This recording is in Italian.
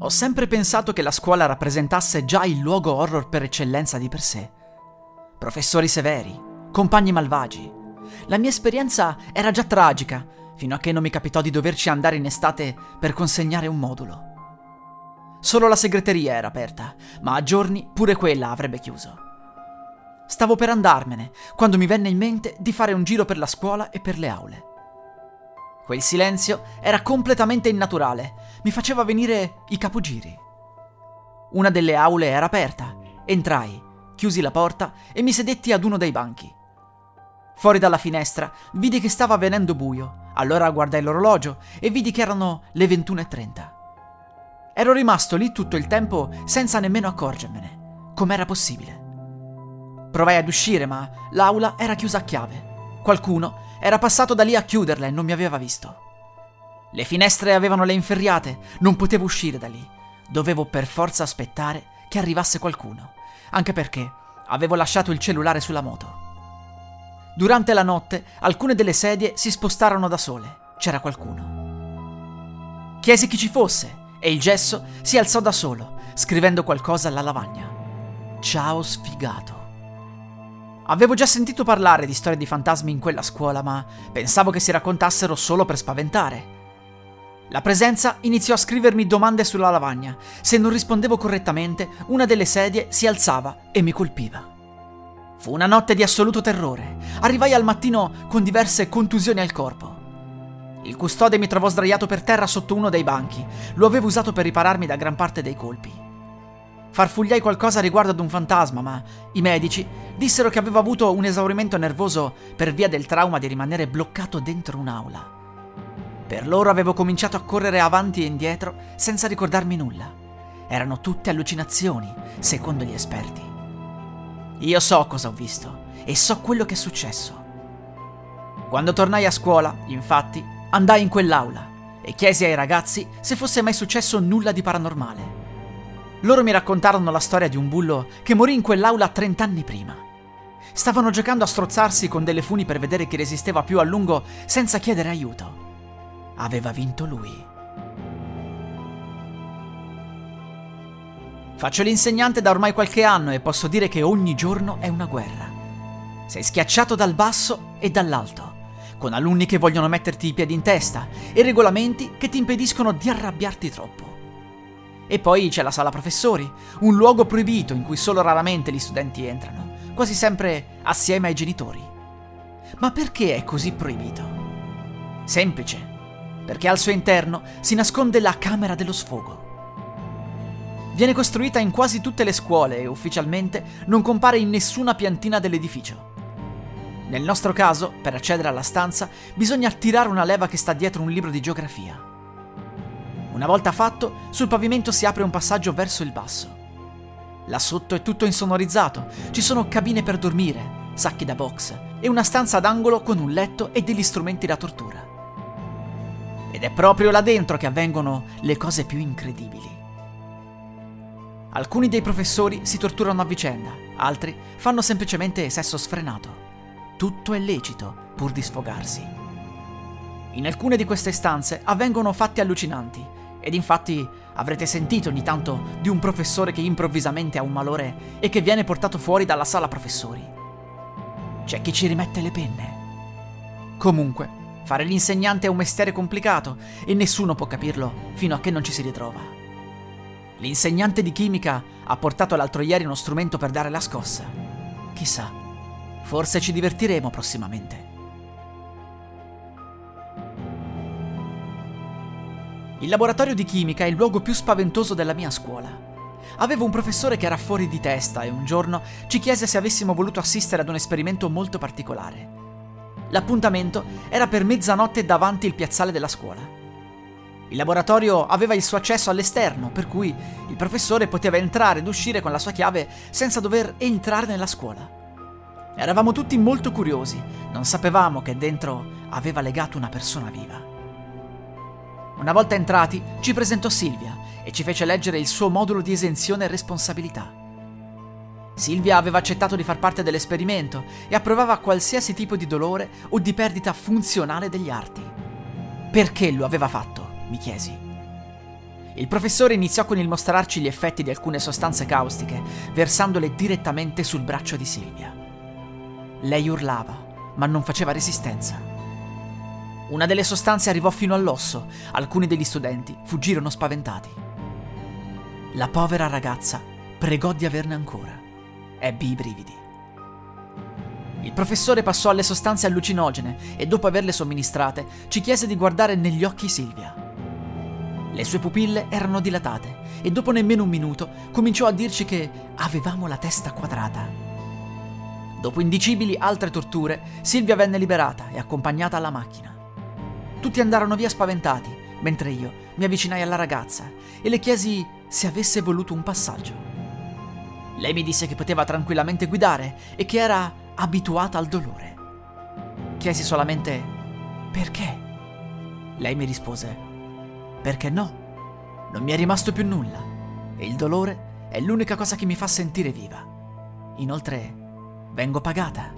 Ho sempre pensato che la scuola rappresentasse già il luogo horror per eccellenza di per sé. Professori severi, compagni malvagi. La mia esperienza era già tragica, fino a che non mi capitò di doverci andare in estate per consegnare un modulo. Solo la segreteria era aperta, ma a giorni pure quella avrebbe chiuso. Stavo per andarmene, quando mi venne in mente di fare un giro per la scuola e per le aule. Quel silenzio era completamente innaturale, mi faceva venire i capogiri. Una delle aule era aperta, entrai, chiusi la porta e mi sedetti ad uno dei banchi. Fuori dalla finestra vidi che stava venendo buio, allora guardai l'orologio e vidi che erano le 21.30. Ero rimasto lì tutto il tempo senza nemmeno accorgermene. Com'era possibile? Provai ad uscire, ma l'aula era chiusa a chiave. Qualcuno era passato da lì a chiuderla e non mi aveva visto. Le finestre avevano le inferriate, non potevo uscire da lì. Dovevo per forza aspettare che arrivasse qualcuno, anche perché avevo lasciato il cellulare sulla moto. Durante la notte alcune delle sedie si spostarono da sole. C'era qualcuno. Chiesi chi ci fosse e il gesso si alzò da solo, scrivendo qualcosa alla lavagna. Ciao sfigato. Avevo già sentito parlare di storie di fantasmi in quella scuola, ma pensavo che si raccontassero solo per spaventare. La presenza iniziò a scrivermi domande sulla lavagna. Se non rispondevo correttamente, una delle sedie si alzava e mi colpiva. Fu una notte di assoluto terrore. Arrivai al mattino con diverse contusioni al corpo. Il custode mi trovò sdraiato per terra sotto uno dei banchi. Lo avevo usato per ripararmi da gran parte dei colpi. Farfugliai qualcosa riguardo ad un fantasma, ma i medici dissero che avevo avuto un esaurimento nervoso per via del trauma di rimanere bloccato dentro un'aula. Per loro avevo cominciato a correre avanti e indietro senza ricordarmi nulla. Erano tutte allucinazioni, secondo gli esperti. Io so cosa ho visto e so quello che è successo. Quando tornai a scuola, infatti, andai in quell'aula e chiesi ai ragazzi se fosse mai successo nulla di paranormale. Loro mi raccontarono la storia di un bullo che morì in quell'aula trent'anni prima. Stavano giocando a strozzarsi con delle funi per vedere chi resisteva più a lungo senza chiedere aiuto. Aveva vinto lui. Faccio l'insegnante da ormai qualche anno e posso dire che ogni giorno è una guerra. Sei schiacciato dal basso e dall'alto, con alunni che vogliono metterti i piedi in testa e regolamenti che ti impediscono di arrabbiarti troppo. E poi c'è la sala professori, un luogo proibito in cui solo raramente gli studenti entrano, quasi sempre assieme ai genitori. Ma perché è così proibito? Semplice, perché al suo interno si nasconde la camera dello sfogo. Viene costruita in quasi tutte le scuole e ufficialmente non compare in nessuna piantina dell'edificio. Nel nostro caso, per accedere alla stanza, bisogna tirare una leva che sta dietro un libro di geografia. Una volta fatto, sul pavimento si apre un passaggio verso il basso. Là sotto è tutto insonorizzato, ci sono cabine per dormire, sacchi da box e una stanza d'angolo con un letto e degli strumenti da tortura. Ed è proprio là dentro che avvengono le cose più incredibili. Alcuni dei professori si torturano a vicenda, altri fanno semplicemente sesso sfrenato. Tutto è lecito pur di sfogarsi. In alcune di queste stanze avvengono fatti allucinanti ed infatti avrete sentito ogni tanto di un professore che improvvisamente ha un malore e che viene portato fuori dalla sala professori. C'è chi ci rimette le penne. Comunque, fare l'insegnante è un mestiere complicato e nessuno può capirlo fino a che non ci si ritrova. L'insegnante di chimica ha portato l'altro ieri uno strumento per dare la scossa. Chissà, forse ci divertiremo prossimamente. Il laboratorio di chimica è il luogo più spaventoso della mia scuola. Avevo un professore che era fuori di testa e un giorno ci chiese se avessimo voluto assistere ad un esperimento molto particolare. L'appuntamento era per mezzanotte davanti il piazzale della scuola. Il laboratorio aveva il suo accesso all'esterno, per cui il professore poteva entrare ed uscire con la sua chiave senza dover entrare nella scuola. Eravamo tutti molto curiosi, non sapevamo che dentro aveva legato una persona viva. Una volta entrati, ci presentò Silvia e ci fece leggere il suo modulo di esenzione e responsabilità. Silvia aveva accettato di far parte dell'esperimento e approvava qualsiasi tipo di dolore o di perdita funzionale degli arti. Perché lo aveva fatto? mi chiesi. Il professore iniziò con il mostrarci gli effetti di alcune sostanze caustiche, versandole direttamente sul braccio di Silvia. Lei urlava, ma non faceva resistenza. Una delle sostanze arrivò fino all'osso, alcuni degli studenti fuggirono spaventati. La povera ragazza pregò di averne ancora. Ebbi i brividi. Il professore passò alle sostanze allucinogene e dopo averle somministrate ci chiese di guardare negli occhi Silvia. Le sue pupille erano dilatate e dopo nemmeno un minuto cominciò a dirci che avevamo la testa quadrata. Dopo indicibili altre torture, Silvia venne liberata e accompagnata alla macchina. Tutti andarono via spaventati, mentre io mi avvicinai alla ragazza e le chiesi se avesse voluto un passaggio. Lei mi disse che poteva tranquillamente guidare e che era abituata al dolore. Chiesi solamente perché. Lei mi rispose perché no? Non mi è rimasto più nulla e il dolore è l'unica cosa che mi fa sentire viva. Inoltre, vengo pagata.